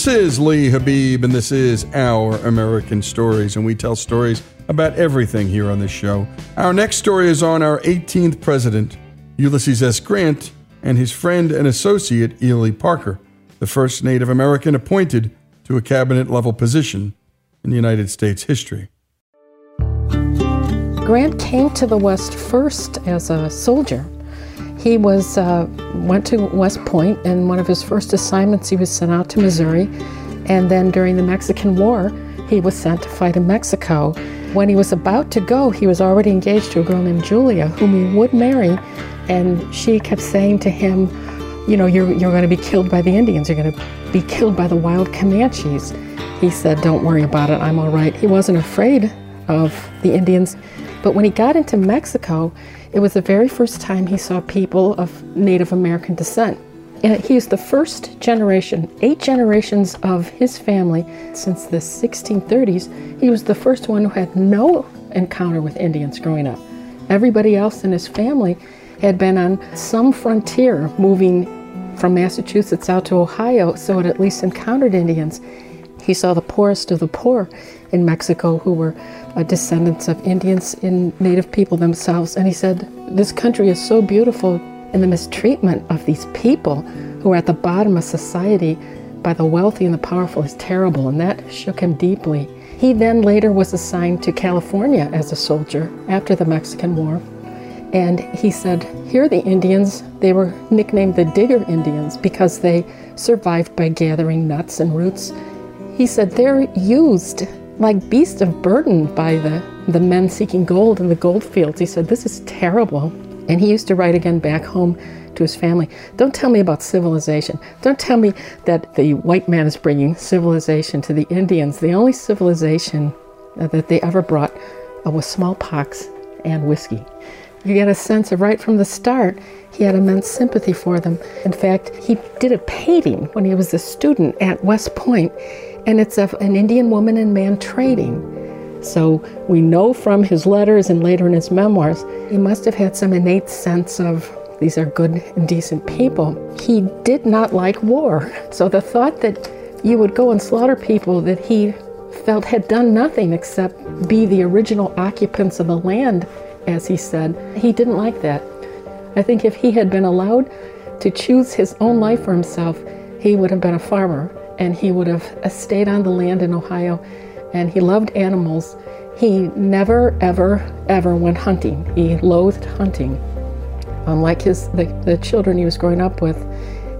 This is Lee Habeeb, and this is Our American Stories, and we tell stories about everything here on this show. Our next story is on our 18th president, Ulysses S. Grant, and his friend and associate, Ely Parker, the first Native American appointed to a cabinet level position in United States history. Grant came to the West first as a soldier. He was uh, went to West Point, and one of his first assignments, he was sent out to Missouri, and then during the Mexican War, he was sent to fight in Mexico. When he was about to go, he was already engaged to a girl named Julia, whom he would marry, and she kept saying to him, "You know, you're you're going to be killed by the Indians. You're going to be killed by the wild Comanches." He said, "Don't worry about it. I'm all right." He wasn't afraid of the Indians, but when he got into Mexico, it was the very first time he saw people of Native American descent. Uh, he is the first generation, eight generations of his family since the 1630s. He was the first one who had no encounter with Indians growing up. Everybody else in his family had been on some frontier moving from Massachusetts out to Ohio, so had at least encountered Indians. He saw the poorest of the poor in Mexico who were uh, descendants of Indians and Native people themselves. And he said, This country is so beautiful, and the mistreatment of these people who are at the bottom of society by the wealthy and the powerful is terrible. And that shook him deeply. He then later was assigned to California as a soldier after the Mexican War. And he said, Here the Indians. They were nicknamed the Digger Indians because they survived by gathering nuts and roots. He said, They're used like beasts of burden by the, the men seeking gold in the gold fields. He said, This is terrible. And he used to write again back home to his family Don't tell me about civilization. Don't tell me that the white man is bringing civilization to the Indians. The only civilization uh, that they ever brought uh, was smallpox and whiskey. You get a sense of right from the start, he had immense sympathy for them. In fact, he did a painting when he was a student at West Point, and it's an Indian woman and man trading. So we know from his letters and later in his memoirs, he must have had some innate sense of these are good and decent people. He did not like war. So the thought that you would go and slaughter people that he felt had done nothing except be the original occupants of the land as he said. He didn't like that. I think if he had been allowed to choose his own life for himself, he would have been a farmer and he would have stayed on the land in Ohio. And he loved animals. He never, ever, ever went hunting. He loathed hunting. Unlike his the, the children he was growing up with,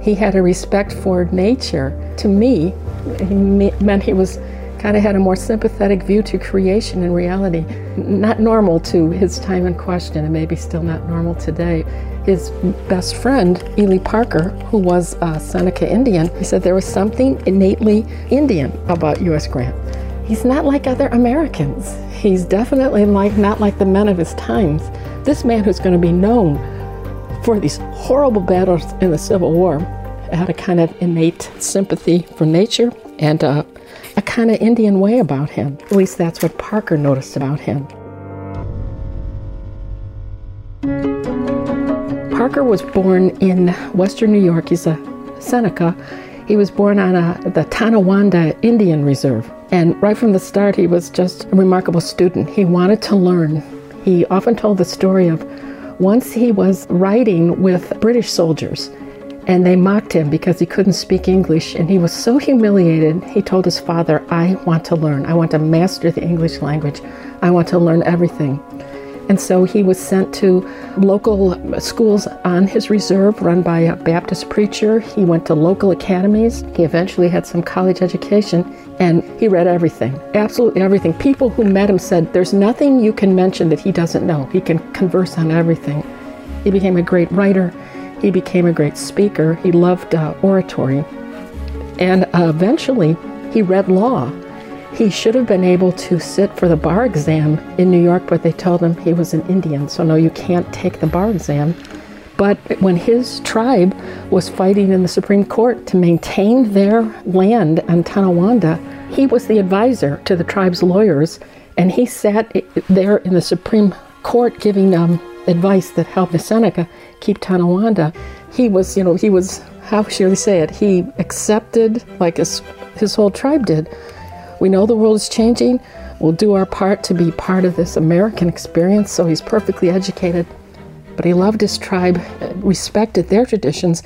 he had a respect for nature. To me, he meant he was kind of had a more sympathetic view to creation and reality. Not normal to his time in question, and maybe still not normal today. His best friend, Ely Parker, who was a Seneca Indian, he said there was something innately Indian about U.S. Grant. He's not like other Americans. He's definitely like not like the men of his times. This man who's going to be known for these horrible battles in the Civil War had a kind of innate sympathy for nature and uh, a kind of Indian way about him. At least that's what Parker noticed about him. Parker was born in western New York. He's a Seneca. He was born on a, the Tonawanda Indian Reserve. And right from the start, he was just a remarkable student. He wanted to learn. He often told the story of once he was riding with British soldiers and they mocked him because he couldn't speak English. And he was so humiliated, he told his father, I want to learn. I want to master the English language. I want to learn everything. And so he was sent to local schools on his reserve run by a Baptist preacher. He went to local academies. He eventually had some college education and he read everything, absolutely everything. People who met him said, There's nothing you can mention that he doesn't know. He can converse on everything. He became a great writer. He became a great speaker. He loved uh, oratory. And uh, eventually, he read law. He should have been able to sit for the bar exam in New York, but they told him he was an Indian, so no, you can't take the bar exam. But when his tribe was fighting in the Supreme Court to maintain their land on Tonawanda, he was the advisor to the tribe's lawyers, and he sat there in the Supreme Court giving um, advice that helped the Seneca keep Tonawanda. He was, you know, he was, how should we say it? He accepted, like his, his whole tribe did. We know the world is changing. We'll do our part to be part of this American experience. So he's perfectly educated, but he loved his tribe, respected their traditions.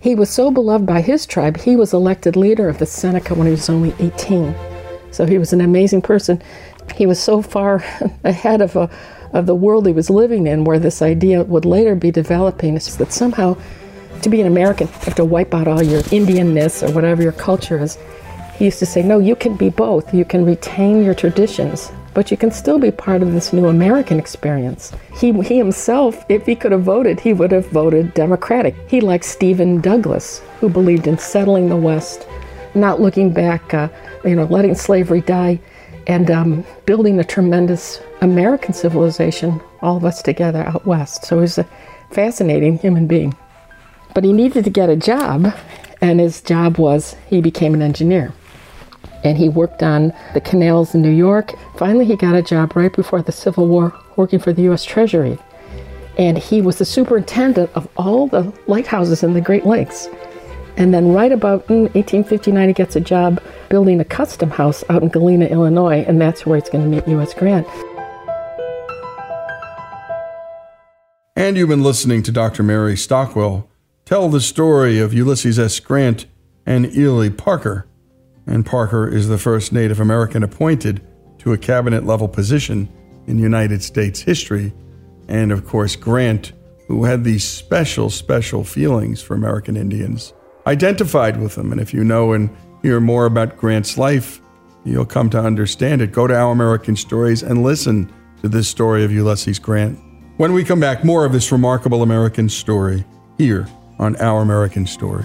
He was so beloved by his tribe, he was elected leader of the Seneca when he was only 18. So he was an amazing person. He was so far ahead of a of the world he was living in, where this idea would later be developing, is that somehow to be an American, you have to wipe out all your Indianness or whatever your culture is. He used to say, No, you can be both. You can retain your traditions, but you can still be part of this new American experience. He, he himself, if he could have voted, he would have voted Democratic. He liked Stephen Douglas, who believed in settling the West, not looking back, uh, you know, letting slavery die, and um, building a tremendous American civilization, all of us together out west. So he's a fascinating human being. But he needed to get a job, and his job was he became an engineer. And he worked on the canals in New York. Finally, he got a job right before the Civil War working for the U.S. Treasury. And he was the superintendent of all the lighthouses in the Great Lakes. And then, right about 1859, mm, he gets a job building a custom house out in Galena, Illinois, and that's where he's going to meet U.S. Grant. And you've been listening to Dr. Mary Stockwell tell the story of Ulysses S. Grant and Ely Parker. And Parker is the first Native American appointed to a cabinet level position in United States history. And of course, Grant, who had these special, special feelings for American Indians, identified with them. And if you know and hear more about Grant's life, you'll come to understand it. Go to Our American Stories and listen to this story of Ulysses Grant. When we come back, more of this remarkable American story here on Our American Story.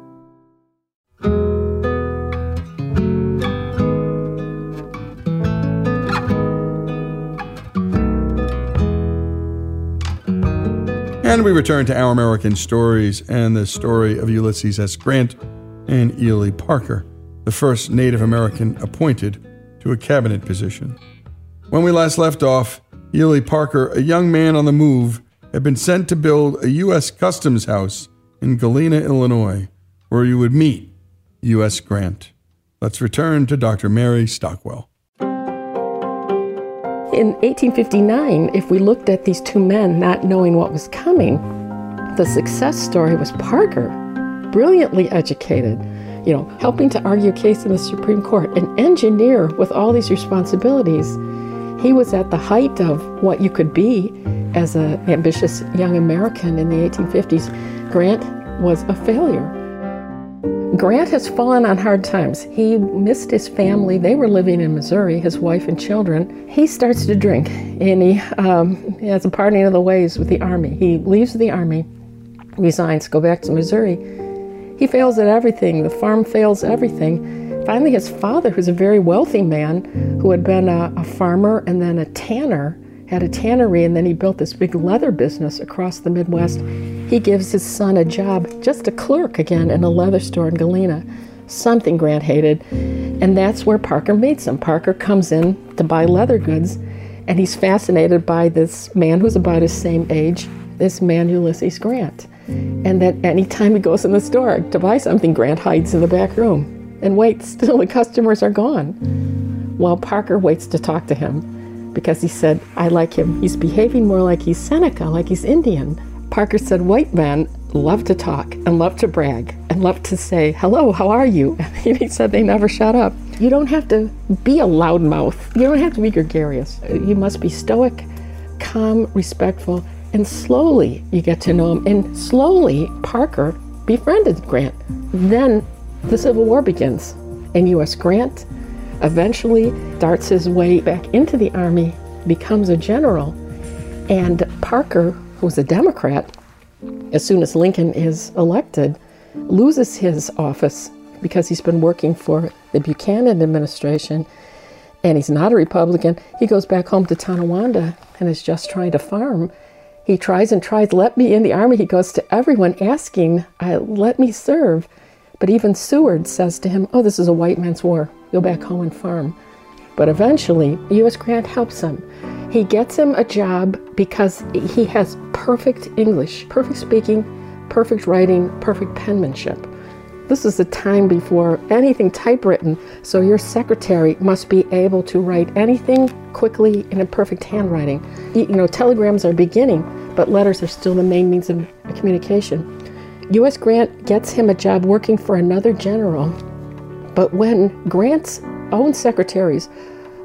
And we return to Our American Stories and the story of Ulysses S. Grant and Ely Parker, the first Native American appointed to a cabinet position. When we last left off, Ely Parker, a young man on the move, had been sent to build a U.S. Customs House in Galena, Illinois, where you would meet U.S. Grant. Let's return to Dr. Mary Stockwell. In 1859, if we looked at these two men not knowing what was coming, the success story was Parker, brilliantly educated, you know, helping to argue a case in the Supreme Court, an engineer with all these responsibilities. He was at the height of what you could be as an ambitious young American in the 1850s. Grant was a failure. Grant has fallen on hard times. He missed his family. They were living in Missouri, his wife and children. He starts to drink and he, um, he has a parting of the ways with the Army. He leaves the Army, resigns, go back to Missouri. He fails at everything. The farm fails everything. Finally, his father, who's a very wealthy man who had been a, a farmer and then a tanner, had a tannery and then he built this big leather business across the Midwest. He gives his son a job, just a clerk again, in a leather store in Galena. Something Grant hated. And that's where Parker meets him. Parker comes in to buy leather goods and he's fascinated by this man who's about his same age, this man Ulysses Grant. And that anytime he goes in the store to buy something, Grant hides in the back room and waits till the customers are gone. While Parker waits to talk to him because he said, I like him. He's behaving more like he's Seneca, like he's Indian. Parker said, White men love to talk and love to brag and love to say, Hello, how are you? And he said they never shut up. You don't have to be a loudmouth. You don't have to be gregarious. You must be stoic, calm, respectful, and slowly you get to know him. And slowly, Parker befriended Grant. Then the Civil War begins, and U.S. Grant eventually darts his way back into the Army, becomes a general, and Parker, who's a Democrat, as soon as Lincoln is elected, loses his office because he's been working for the Buchanan administration and he's not a Republican. He goes back home to Tonawanda and is just trying to farm. He tries and tries, let me in the army. He goes to everyone asking, let me serve. But even Seward says to him, oh, this is a white man's war go back home and farm. But eventually, U.S. Grant helps him. He gets him a job because he has perfect English, perfect speaking, perfect writing, perfect penmanship. This is the time before anything typewritten, so your secretary must be able to write anything quickly in a perfect handwriting. You know, telegrams are beginning, but letters are still the main means of communication. U.S. Grant gets him a job working for another general but when Grant's own secretaries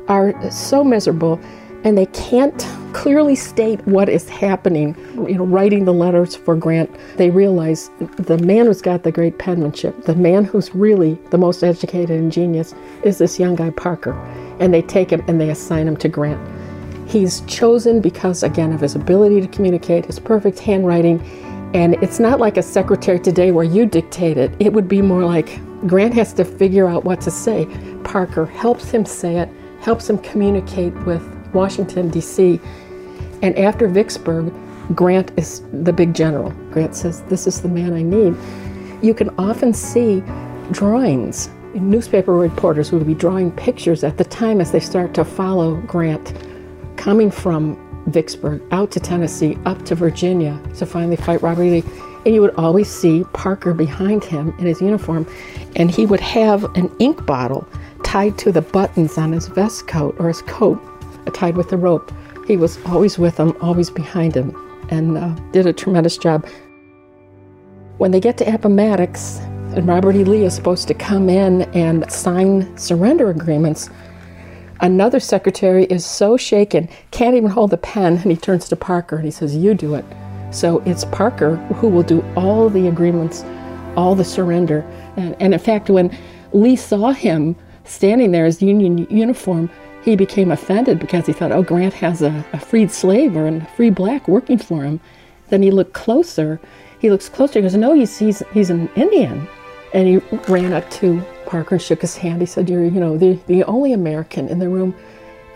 are so miserable and they can't clearly state what is happening, you know, writing the letters for Grant, they realize the man who's got the great penmanship, the man who's really the most educated and genius, is this young guy Parker. And they take him and they assign him to Grant. He's chosen because, again, of his ability to communicate, his perfect handwriting, and it's not like a secretary today where you dictate it. It would be more like Grant has to figure out what to say. Parker, helps him say it, helps him communicate with Washington, D.C. And after Vicksburg, Grant is the big general. Grant says, This is the man I need. You can often see drawings. Newspaper reporters would be drawing pictures at the time as they start to follow Grant coming from Vicksburg out to Tennessee, up to Virginia to finally fight Robert E. Lee. And you would always see Parker behind him in his uniform, and he would have an ink bottle tied to the buttons on his vest coat or his coat, tied with a rope. He was always with him, always behind him, and uh, did a tremendous job. When they get to Appomattox, and Robert E. Lee is supposed to come in and sign surrender agreements, another secretary is so shaken, can't even hold the pen, and he turns to Parker and he says, You do it. So it's Parker who will do all the agreements, all the surrender. And, and in fact, when Lee saw him standing there as Union uniform, he became offended because he thought, oh, Grant has a, a freed slave or a free black working for him. Then he looked closer. He looks closer. He goes, no, he's, he's, he's an Indian. And he ran up to Parker and shook his hand. He said, you're, you know, the, the only American in the room.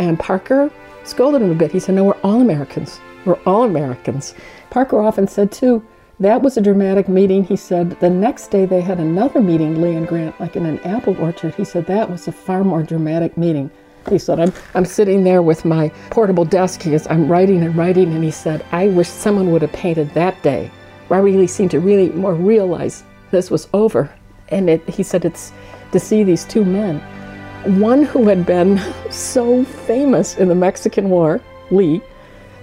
And Parker scolded him a bit. He said, no, we're all Americans. We're all Americans. Parker often said, too, that was a dramatic meeting. He said the next day they had another meeting, Lee and Grant, like in an apple orchard. He said that was a far more dramatic meeting. He said, I'm, I'm sitting there with my portable desk. He is, I'm writing and writing. And he said, I wish someone would have painted that day. E. Lee seemed to really more realize this was over. And it, he said, it's to see these two men. One who had been so famous in the Mexican War, Lee,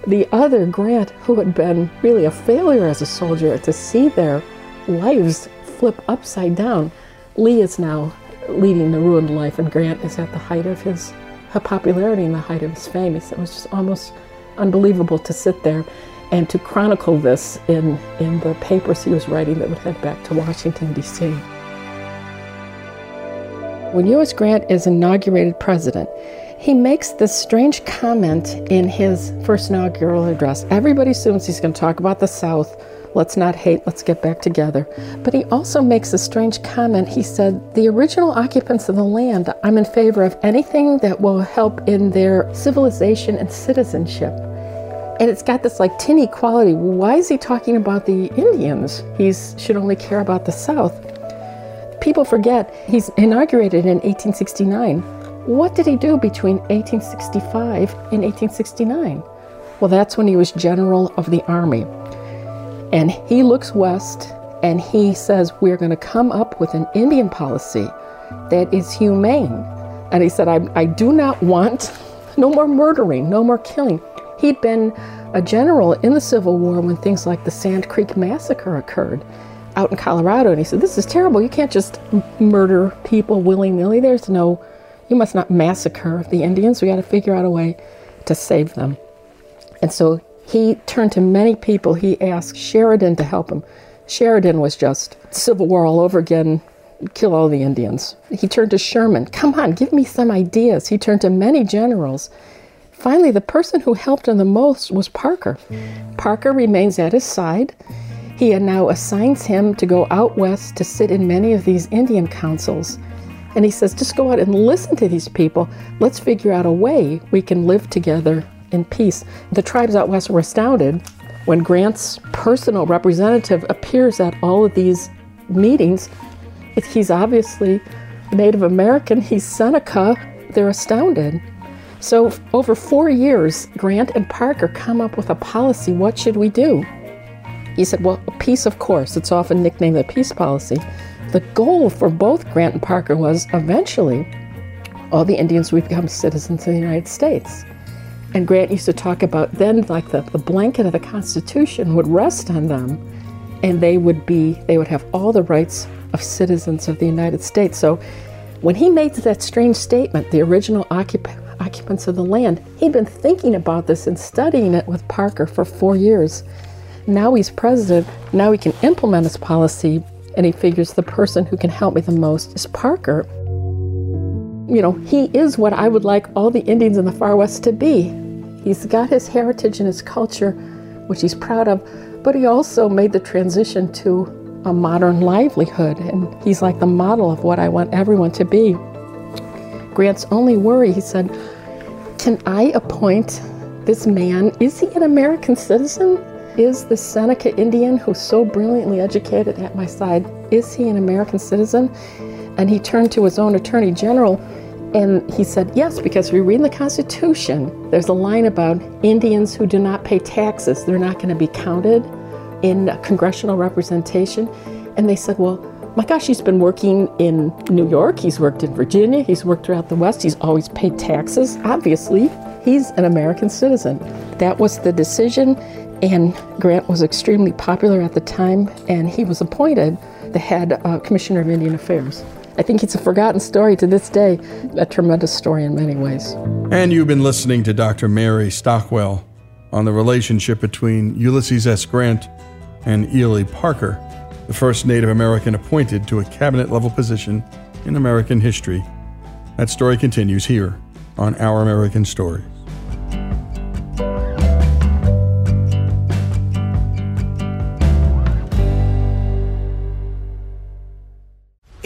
the other, Grant, who had been really a failure as a soldier, to see their lives flip upside down. Lee is now leading the ruined life, and Grant is at the height of his popularity and the height of his fame. It was just almost unbelievable to sit there and to chronicle this in, in the papers he was writing that would head back to Washington, D.C. When U.S. Grant is inaugurated president, he makes this strange comment in his first inaugural address. Everybody assumes he's going to talk about the South. Let's not hate, let's get back together. But he also makes a strange comment. He said, The original occupants of the land, I'm in favor of anything that will help in their civilization and citizenship. And it's got this like tinny quality. Why is he talking about the Indians? He should only care about the South. People forget he's inaugurated in 1869. What did he do between 1865 and 1869? Well, that's when he was general of the army. And he looks west and he says, We're going to come up with an Indian policy that is humane. And he said, I, I do not want no more murdering, no more killing. He'd been a general in the Civil War when things like the Sand Creek Massacre occurred out in Colorado. And he said, This is terrible. You can't just murder people willy nilly. There's no you must not massacre the Indians. We got to figure out a way to save them. And so he turned to many people. He asked Sheridan to help him. Sheridan was just Civil War all over again, kill all the Indians. He turned to Sherman. Come on, give me some ideas. He turned to many generals. Finally, the person who helped him the most was Parker. Parker remains at his side. He now assigns him to go out west to sit in many of these Indian councils and he says, just go out and listen to these people. Let's figure out a way we can live together in peace. The tribes out west were astounded when Grant's personal representative appears at all of these meetings. He's obviously Native American, he's Seneca. They're astounded. So, over four years, Grant and Parker come up with a policy. What should we do? He said, Well, peace, of course. It's often nicknamed the peace policy. The goal for both Grant and Parker was eventually all the Indians would become citizens of the United States. And Grant used to talk about then, like the, the blanket of the Constitution would rest on them, and they would be, they would have all the rights of citizens of the United States. So when he made that strange statement, the original occup- occupants of the land, he'd been thinking about this and studying it with Parker for four years. Now he's president, now he can implement his policy and he figures the person who can help me the most is Parker. You know, he is what I would like all the Indians in the far west to be. He's got his heritage and his culture, which he's proud of, but he also made the transition to a modern livelihood, and he's like the model of what I want everyone to be. Grant's only worry, he said, Can I appoint this man? Is he an American citizen? Is the Seneca Indian who's so brilliantly educated at my side, is he an American citizen? And he turned to his own attorney general and he said, Yes, because we read in the Constitution, there's a line about Indians who do not pay taxes, they're not going to be counted in congressional representation. And they said, Well, my gosh, he's been working in New York, he's worked in Virginia, he's worked throughout the West, he's always paid taxes. Obviously, he's an American citizen. That was the decision, and Grant was extremely popular at the time, and he was appointed the head uh, commissioner of Indian Affairs. I think it's a forgotten story to this day, a tremendous story in many ways. And you've been listening to Dr. Mary Stockwell on the relationship between Ulysses S. Grant and Ely Parker, the first Native American appointed to a cabinet level position in American history. That story continues here on Our American Stories.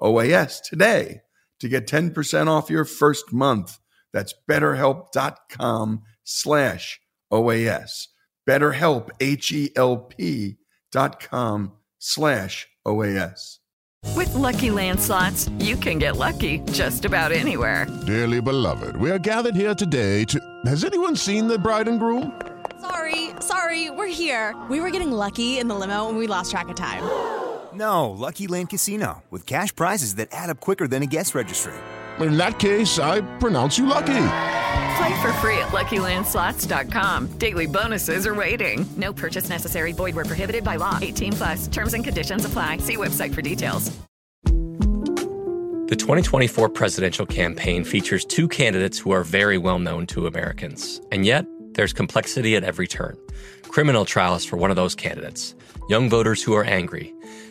OAS today to get 10% off your first month. That's betterhelp.com slash OAS. BetterHelp, H-E-L-P dot com slash OAS. With Lucky Land slots, you can get lucky just about anywhere. Dearly beloved, we are gathered here today to... Has anyone seen the bride and groom? Sorry, sorry, we're here. We were getting lucky in the limo and we lost track of time. No, Lucky Land Casino, with cash prizes that add up quicker than a guest registry. In that case, I pronounce you lucky. Play for free at LuckyLandSlots.com. Daily bonuses are waiting. No purchase necessary. Void where prohibited by law. 18 plus. Terms and conditions apply. See website for details. The 2024 presidential campaign features two candidates who are very well known to Americans. And yet, there's complexity at every turn. Criminal trials for one of those candidates. Young voters who are angry.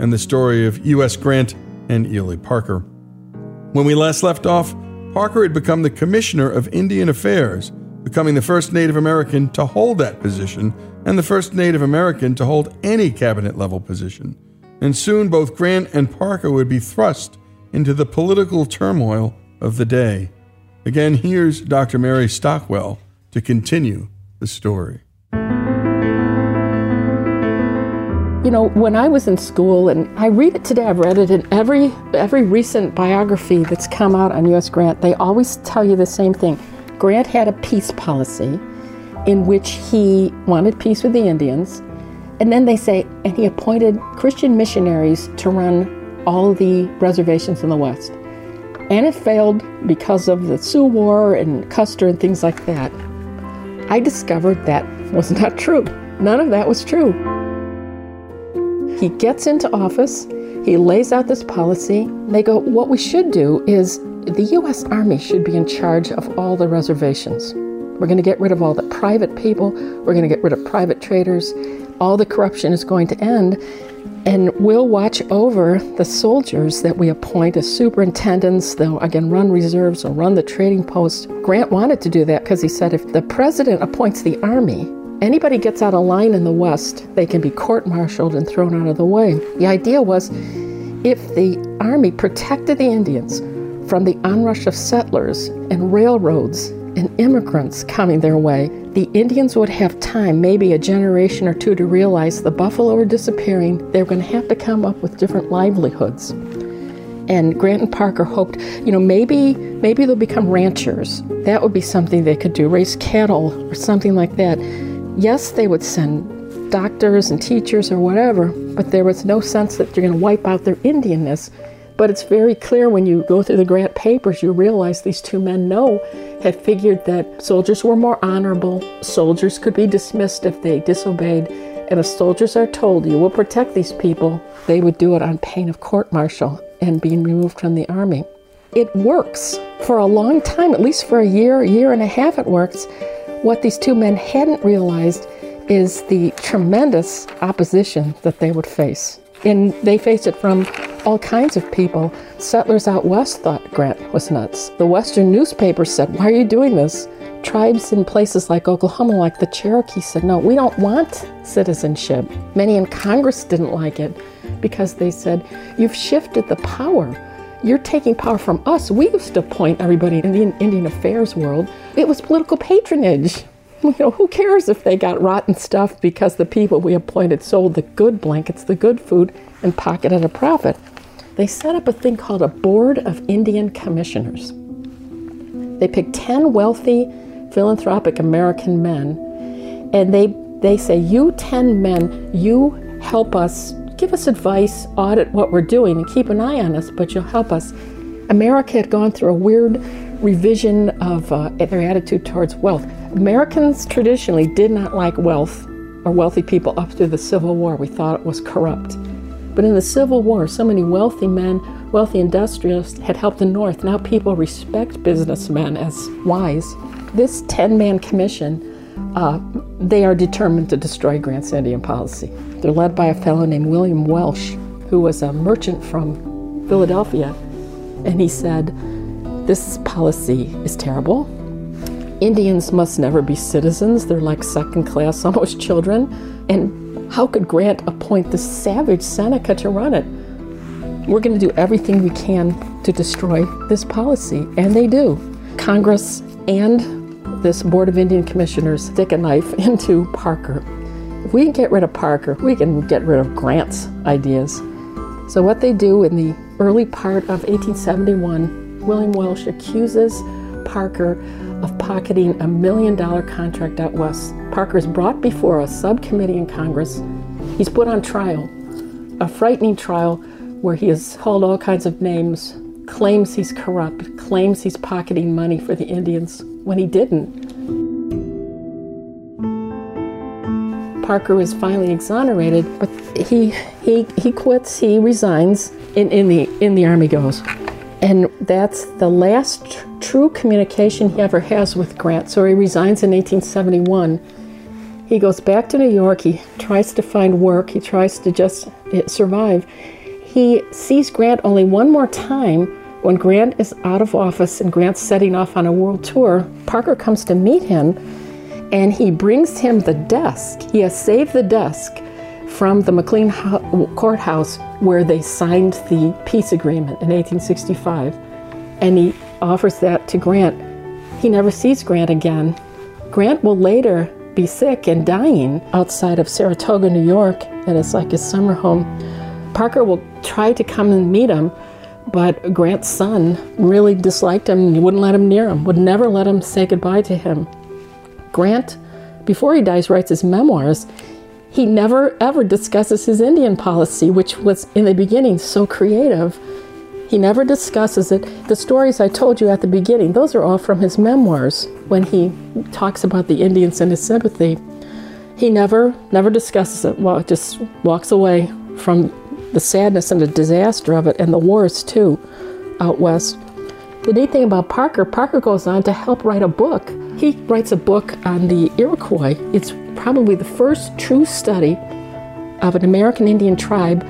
and the story of U.S. Grant and Ely Parker. When we last left off, Parker had become the Commissioner of Indian Affairs, becoming the first Native American to hold that position and the first Native American to hold any cabinet level position. And soon both Grant and Parker would be thrust into the political turmoil of the day. Again, here's Dr. Mary Stockwell to continue the story. You know, when I was in school, and I read it today, I've read it in every every recent biography that's come out on U.S. Grant. They always tell you the same thing. Grant had a peace policy in which he wanted peace with the Indians, and then they say, and he appointed Christian missionaries to run all the reservations in the West. And it failed because of the Sioux War and Custer and things like that. I discovered that was not true. None of that was true. He gets into office, he lays out this policy. They go, What we should do is the U.S. Army should be in charge of all the reservations. We're going to get rid of all the private people, we're going to get rid of private traders, all the corruption is going to end, and we'll watch over the soldiers that we appoint as superintendents. They'll again run reserves or run the trading post. Grant wanted to do that because he said if the president appoints the army, anybody gets out of line in the West, they can be court martialed and thrown out of the way. The idea was if the army protected the Indians from the onrush of settlers and railroads and immigrants coming their way, the Indians would have time, maybe a generation or two, to realize the buffalo were disappearing. They were going to have to come up with different livelihoods. And Grant and Parker hoped, you know, maybe maybe they'll become ranchers. That would be something they could do, raise cattle or something like that. Yes, they would send doctors and teachers or whatever, but there was no sense that you're going to wipe out their Indianness. But it's very clear when you go through the Grant papers, you realize these two men know, had figured that soldiers were more honorable, soldiers could be dismissed if they disobeyed, and if soldiers are told you will protect these people, they would do it on pain of court martial and being removed from the army. It works for a long time, at least for a year, year and a half, it works. What these two men hadn't realized is the tremendous opposition that they would face. And they faced it from all kinds of people. Settlers out west thought Grant was nuts. The Western newspapers said, Why are you doing this? Tribes in places like Oklahoma, like the Cherokee, said, No, we don't want citizenship. Many in Congress didn't like it because they said, You've shifted the power. You're taking power from us. We used to appoint everybody in the Indian affairs world. It was political patronage. You know, who cares if they got rotten stuff because the people we appointed sold the good blankets, the good food, and pocketed a profit? They set up a thing called a Board of Indian Commissioners. They picked 10 wealthy, philanthropic American men, and they, they say, You 10 men, you help us, give us advice, audit what we're doing, and keep an eye on us, but you'll help us. America had gone through a weird revision of uh, their attitude towards wealth. Americans traditionally did not like wealth or wealthy people up through the Civil War. We thought it was corrupt. But in the Civil War, so many wealthy men, wealthy industrialists had helped the North. Now people respect businessmen as wise. This 10 man commission, uh, they are determined to destroy Grant's Indian policy. They're led by a fellow named William Welsh, who was a merchant from Philadelphia. And he said, This policy is terrible. Indians must never be citizens. They're like second class, almost children. And how could Grant appoint this savage Seneca to run it? We're going to do everything we can to destroy this policy. And they do. Congress and this Board of Indian Commissioners stick a knife into Parker. If we can get rid of Parker, we can get rid of Grant's ideas. So, what they do in the early part of 1871, William Welsh accuses Parker of pocketing a million dollar contract out west. Parker is brought before a subcommittee in Congress. He's put on trial, a frightening trial where he is called all kinds of names, claims he's corrupt, claims he's pocketing money for the Indians when he didn't. Parker is finally exonerated, but he he he quits, he resigns, in, in the in the army goes. And that's the last tr- true communication he ever has with Grant. So he resigns in 1871. He goes back to New York. He tries to find work. He tries to just eh, survive. He sees Grant only one more time when Grant is out of office and Grant's setting off on a world tour. Parker comes to meet him and he brings him the desk. He has saved the desk from the McLean courthouse where they signed the peace agreement in 1865. And he offers that to Grant. He never sees Grant again. Grant will later be sick and dying outside of Saratoga, New York, and it's like his summer home. Parker will try to come and meet him, but Grant's son really disliked him and he wouldn't let him near him, would never let him say goodbye to him. Grant, before he dies, writes his memoirs. He never ever discusses his Indian policy, which was in the beginning so creative. He never discusses it. The stories I told you at the beginning, those are all from his memoirs when he talks about the Indians and his sympathy. He never, never discusses it. Well, just walks away from the sadness and the disaster of it, and the wars too, out west. The neat thing about Parker, Parker goes on to help write a book. He writes a book on the Iroquois. It's probably the first true study of an American Indian tribe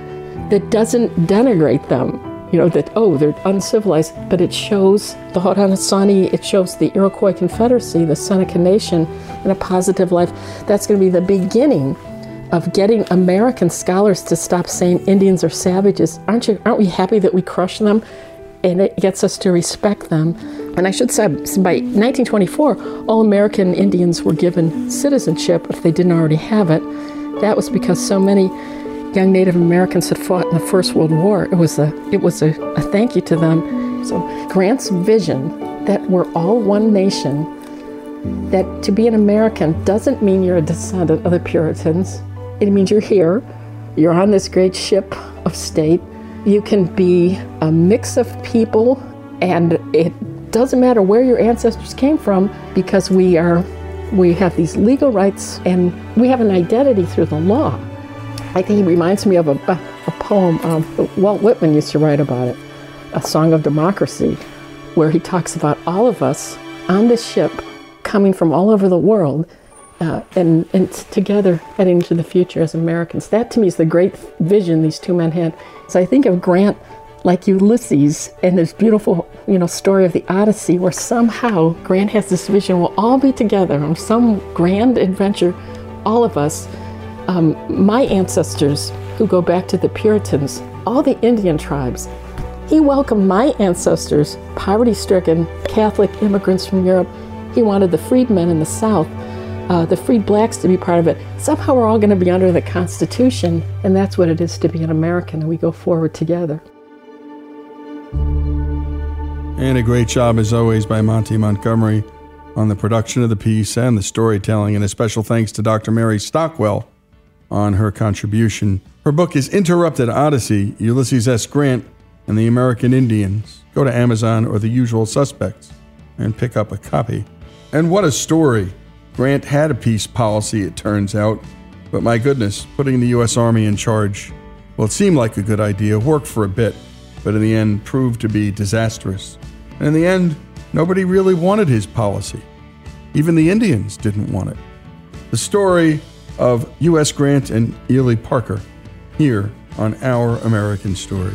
that doesn't denigrate them you know, that, oh, they're uncivilized, but it shows the Haudenosaunee, it shows the Iroquois Confederacy, the Seneca Nation in a positive life. That's going to be the beginning of getting American scholars to stop saying Indians are savages. Aren't you? Aren't we happy that we crush them? And it gets us to respect them. And I should say, by 1924, all American Indians were given citizenship if they didn't already have it. That was because so many young Native Americans had fought in the First World War. It was a it was a, a thank you to them. So Grant's vision that we're all one nation, that to be an American doesn't mean you're a descendant of the Puritans. It means you're here, you're on this great ship of state. You can be a mix of people, and it doesn't matter where your ancestors came from because we are we have these legal rights and we have an identity through the law. I think he reminds me of a, a, poem um, Walt Whitman used to write about it, A Song of Democracy, where he talks about all of us on this ship coming from all over the world uh, and, and together heading into the future as Americans. That to me is the great vision these two men had. So I think of Grant like Ulysses and this beautiful, you know, story of the Odyssey, where somehow Grant has this vision: we'll all be together on some grand adventure, all of us, um, my ancestors, who go back to the Puritans, all the Indian tribes, he welcomed my ancestors, poverty stricken Catholic immigrants from Europe. He wanted the freedmen in the South, uh, the freed blacks to be part of it. Somehow we're all going to be under the Constitution, and that's what it is to be an American, and we go forward together. And a great job, as always, by Monty Montgomery on the production of the piece and the storytelling. And a special thanks to Dr. Mary Stockwell on her contribution. Her book is Interrupted Odyssey Ulysses S. Grant and the American Indians. Go to Amazon or the usual suspects and pick up a copy. And what a story! Grant had a peace policy, it turns out, but my goodness, putting the U.S. Army in charge, well, it seemed like a good idea, worked for a bit, but in the end proved to be disastrous. And in the end, nobody really wanted his policy. Even the Indians didn't want it. The story of U.S. Grant and Ely Parker here on Our American Story.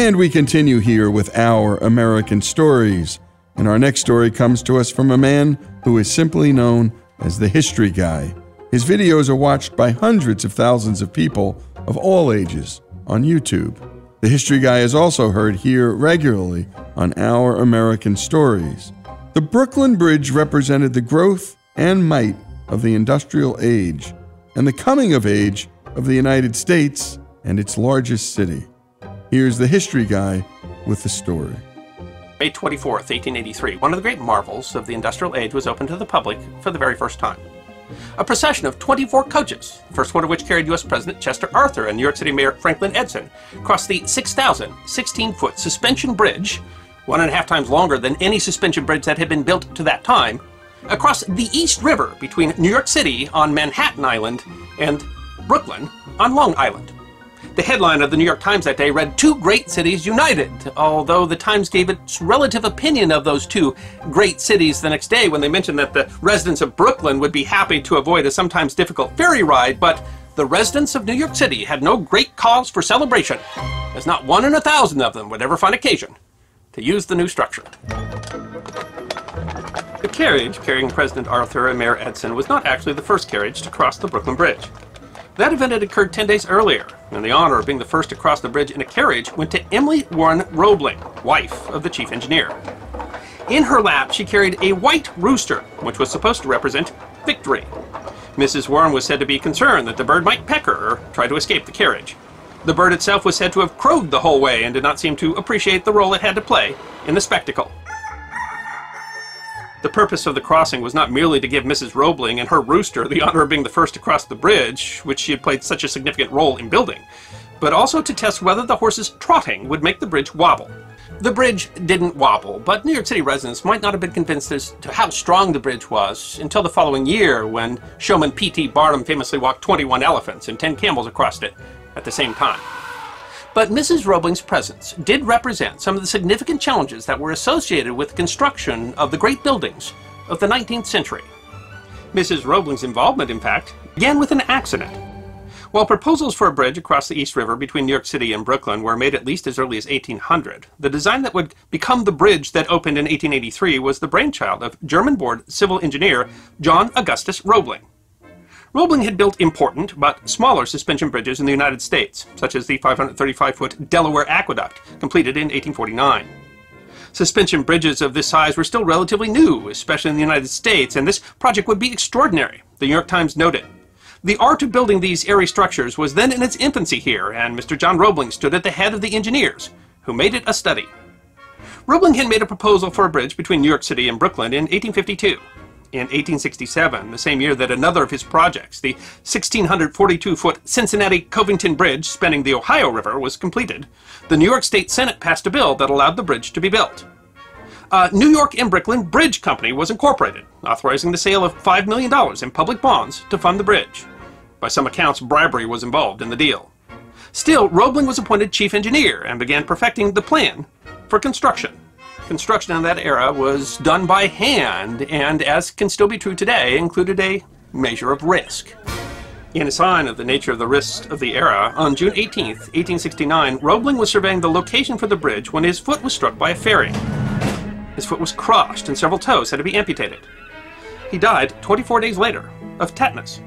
And we continue here with our American stories. And our next story comes to us from a man who is simply known as the History Guy. His videos are watched by hundreds of thousands of people of all ages on YouTube. The History Guy is also heard here regularly on Our American Stories. The Brooklyn Bridge represented the growth and might of the industrial age and the coming of age of the United States and its largest city. Here's the history guy with the story. May 24th, 1883, one of the great marvels of the industrial age was opened to the public for the very first time. A procession of 24 coaches, the first one of which carried U.S. President Chester Arthur and New York City Mayor Franklin Edson, crossed the 6,016 foot suspension bridge, one and a half times longer than any suspension bridge that had been built to that time, across the East River between New York City on Manhattan Island and Brooklyn on Long Island. The headline of the New York Times that day read, Two Great Cities United, although the Times gave its relative opinion of those two great cities the next day when they mentioned that the residents of Brooklyn would be happy to avoid a sometimes difficult ferry ride, but the residents of New York City had no great cause for celebration, as not one in a thousand of them would ever find occasion to use the new structure. The carriage carrying President Arthur and Mayor Edson was not actually the first carriage to cross the Brooklyn Bridge. That event had occurred 10 days earlier, and the honor of being the first to cross the bridge in a carriage went to Emily Warren Roebling, wife of the chief engineer. In her lap, she carried a white rooster, which was supposed to represent victory. Mrs. Warren was said to be concerned that the bird might peck her or try to escape the carriage. The bird itself was said to have crowed the whole way and did not seem to appreciate the role it had to play in the spectacle. The purpose of the crossing was not merely to give Mrs. Roebling and her rooster the honor of being the first to cross the bridge, which she had played such a significant role in building, but also to test whether the horse's trotting would make the bridge wobble. The bridge didn't wobble, but New York City residents might not have been convinced as to how strong the bridge was until the following year when showman P.T. Barnum famously walked 21 elephants and 10 camels across it at the same time. But Mrs. Roebling's presence did represent some of the significant challenges that were associated with the construction of the great buildings of the 19th century. Mrs. Roebling's involvement, in fact, began with an accident. While proposals for a bridge across the East River between New York City and Brooklyn were made at least as early as 1800, the design that would become the bridge that opened in 1883 was the brainchild of German-born civil engineer John Augustus Roebling. Roebling had built important but smaller suspension bridges in the United States, such as the 535-foot Delaware Aqueduct, completed in 1849. Suspension bridges of this size were still relatively new, especially in the United States, and this project would be extraordinary, the New York Times noted. The art of building these airy structures was then in its infancy here, and Mr. John Roebling stood at the head of the engineers, who made it a study. Roebling had made a proposal for a bridge between New York City and Brooklyn in 1852. In 1867, the same year that another of his projects, the 1,642-foot Cincinnati Covington Bridge spanning the Ohio River, was completed, the New York State Senate passed a bill that allowed the bridge to be built. Uh, New York and Brooklyn Bridge Company was incorporated, authorizing the sale of $5 million in public bonds to fund the bridge. By some accounts, bribery was involved in the deal. Still, Roebling was appointed chief engineer and began perfecting the plan for construction. Construction in that era was done by hand and, as can still be true today, included a measure of risk. In a sign of the nature of the risks of the era, on June 18, 1869, Roebling was surveying the location for the bridge when his foot was struck by a ferry. His foot was crushed and several toes had to be amputated. He died 24 days later of tetanus.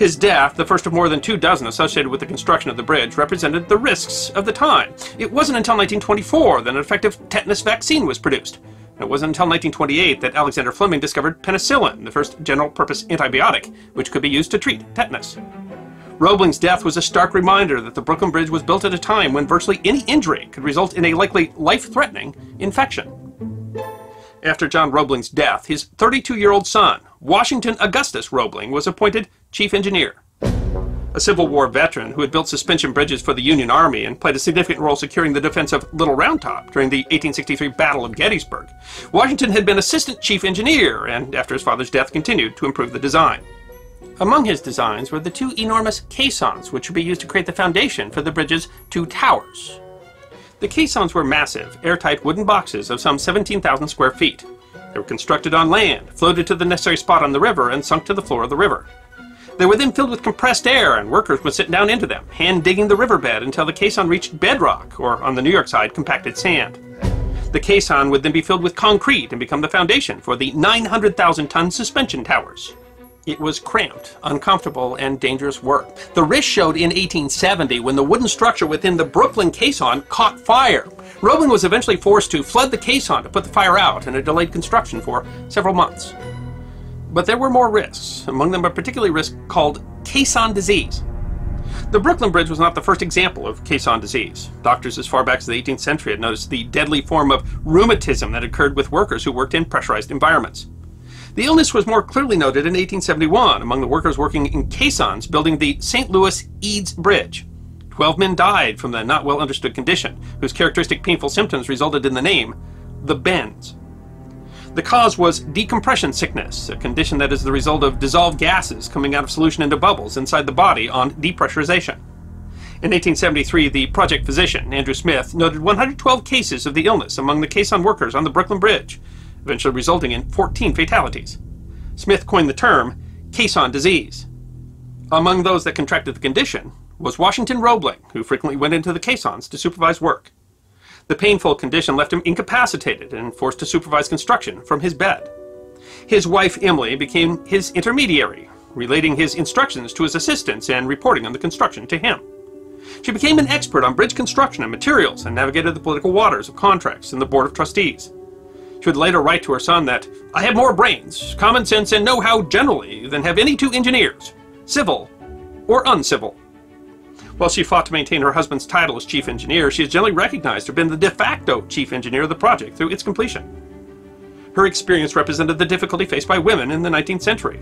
His death, the first of more than two dozen associated with the construction of the bridge, represented the risks of the time. It wasn't until 1924 that an effective tetanus vaccine was produced. It wasn't until 1928 that Alexander Fleming discovered penicillin, the first general-purpose antibiotic, which could be used to treat tetanus. Roebling's death was a stark reminder that the Brooklyn Bridge was built at a time when virtually any injury could result in a likely life-threatening infection. After John Roebling's death, his 32-year-old son, Washington Augustus Roebling, was appointed chief engineer. A Civil War veteran who had built suspension bridges for the Union Army and played a significant role securing the defense of Little Round Top during the 1863 Battle of Gettysburg, Washington had been assistant chief engineer and, after his father's death, continued to improve the design. Among his designs were the two enormous caissons which would be used to create the foundation for the bridge's two towers. The caissons were massive, airtight wooden boxes of some 17,000 square feet. They were constructed on land, floated to the necessary spot on the river, and sunk to the floor of the river. They were then filled with compressed air, and workers would sit down into them, hand digging the riverbed until the caisson reached bedrock, or on the New York side, compacted sand. The caisson would then be filled with concrete and become the foundation for the 900,000 ton suspension towers. It was cramped, uncomfortable, and dangerous work. The risk showed in 1870 when the wooden structure within the Brooklyn caisson caught fire. Roebling was eventually forced to flood the caisson to put the fire out, and it delayed construction for several months. But there were more risks, among them a particular risk called caisson disease. The Brooklyn Bridge was not the first example of caisson disease. Doctors as far back as the 18th century had noticed the deadly form of rheumatism that occurred with workers who worked in pressurized environments. The illness was more clearly noted in 1871 among the workers working in caissons building the St. Louis Eads Bridge. Twelve men died from the not well understood condition, whose characteristic painful symptoms resulted in the name, the bends. The cause was decompression sickness, a condition that is the result of dissolved gases coming out of solution into bubbles inside the body on depressurization. In 1873, the project physician, Andrew Smith, noted 112 cases of the illness among the caisson workers on the Brooklyn Bridge, eventually resulting in 14 fatalities. Smith coined the term caisson disease. Among those that contracted the condition was Washington Roebling, who frequently went into the caissons to supervise work. The painful condition left him incapacitated and forced to supervise construction from his bed. His wife, Emily, became his intermediary, relating his instructions to his assistants and reporting on the construction to him. She became an expert on bridge construction and materials and navigated the political waters of contracts and the Board of Trustees. She would later write to her son that, I have more brains, common sense, and know how generally than have any two engineers, civil or uncivil. While she fought to maintain her husband's title as chief engineer, she is generally recognized to have been the de facto chief engineer of the project through its completion. Her experience represented the difficulty faced by women in the 19th century.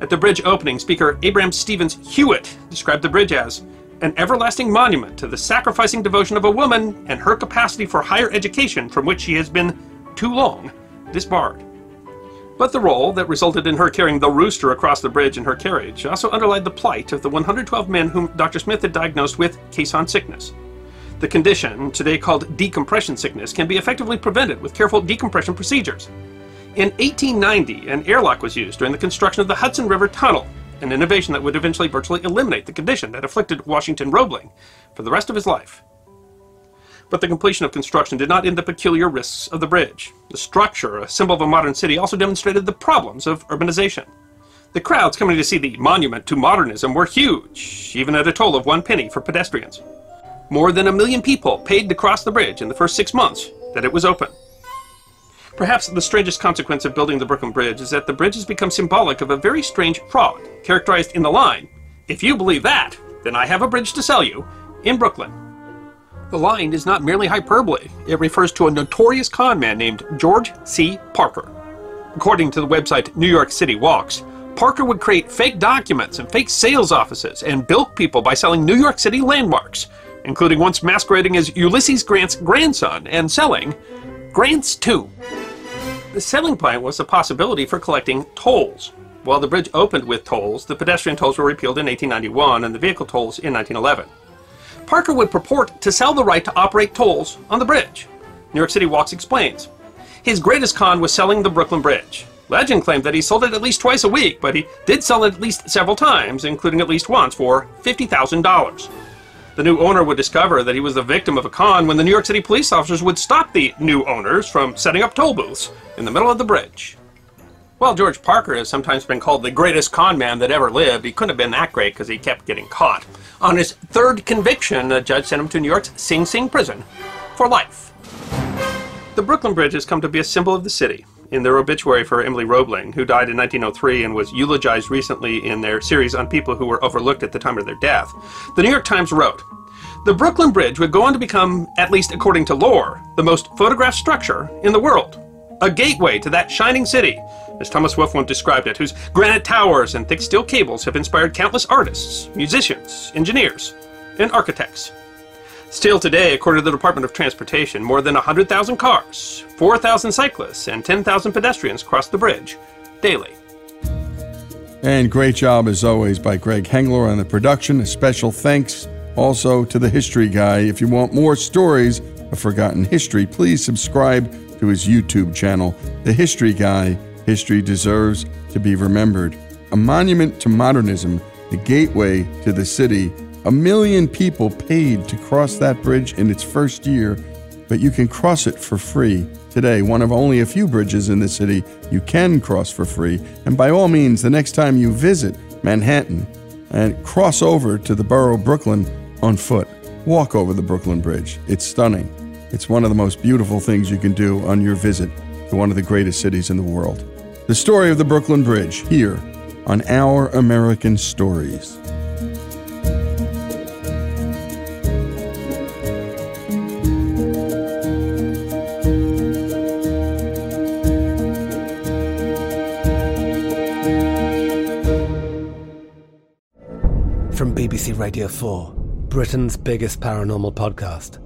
At the bridge opening, Speaker Abram Stevens Hewitt described the bridge as an everlasting monument to the sacrificing devotion of a woman and her capacity for higher education from which she has been too long disbarred. But the role that resulted in her carrying the rooster across the bridge in her carriage also underlined the plight of the 112 men whom Dr. Smith had diagnosed with caisson sickness. The condition, today called decompression sickness, can be effectively prevented with careful decompression procedures. In 1890, an airlock was used during the construction of the Hudson River Tunnel, an innovation that would eventually virtually eliminate the condition that afflicted Washington Roebling for the rest of his life. But the completion of construction did not end the peculiar risks of the bridge. The structure, a symbol of a modern city, also demonstrated the problems of urbanization. The crowds coming to see the monument to modernism were huge, even at a toll of one penny for pedestrians. More than a million people paid to cross the bridge in the first six months that it was open. Perhaps the strangest consequence of building the Brooklyn Bridge is that the bridge has become symbolic of a very strange fraud, characterized in the line, If you believe that, then I have a bridge to sell you, in Brooklyn. The line is not merely hyperbole, it refers to a notorious con man named George C. Parker. According to the website New York City Walks, Parker would create fake documents and fake sales offices and bilk people by selling New York City landmarks, including once masquerading as Ulysses Grant's grandson and selling Grant's Tomb. The selling point was the possibility for collecting tolls. While the bridge opened with tolls, the pedestrian tolls were repealed in 1891 and the vehicle tolls in 1911. Parker would purport to sell the right to operate tolls on the bridge. New York City Walks explains. His greatest con was selling the Brooklyn Bridge. Legend claimed that he sold it at least twice a week, but he did sell it at least several times, including at least once for $50,000. The new owner would discover that he was the victim of a con when the New York City police officers would stop the new owners from setting up toll booths in the middle of the bridge. While George Parker has sometimes been called the greatest con man that ever lived, he couldn't have been that great because he kept getting caught. On his third conviction, a judge sent him to New York's Sing Sing prison for life. The Brooklyn Bridge has come to be a symbol of the city. In their obituary for Emily Roebling, who died in 1903 and was eulogized recently in their series on people who were overlooked at the time of their death, the New York Times wrote, The Brooklyn Bridge would go on to become, at least according to lore, the most photographed structure in the world. A gateway to that shining city, as Thomas Wolfe once described it, whose granite towers and thick steel cables have inspired countless artists, musicians, engineers, and architects. Still today, according to the Department of Transportation, more than 100,000 cars, 4,000 cyclists, and 10,000 pedestrians cross the bridge daily. And great job, as always, by Greg Hengler on the production. A special thanks also to the History Guy. If you want more stories of forgotten history, please subscribe to his YouTube channel, The History Guy. History deserves to be remembered. A monument to modernism, the gateway to the city. A million people paid to cross that bridge in its first year, but you can cross it for free today. One of only a few bridges in the city you can cross for free. And by all means, the next time you visit Manhattan and cross over to the borough of Brooklyn on foot, walk over the Brooklyn Bridge. It's stunning. It's one of the most beautiful things you can do on your visit to one of the greatest cities in the world. The story of the Brooklyn Bridge here on Our American Stories. From BBC Radio 4, Britain's biggest paranormal podcast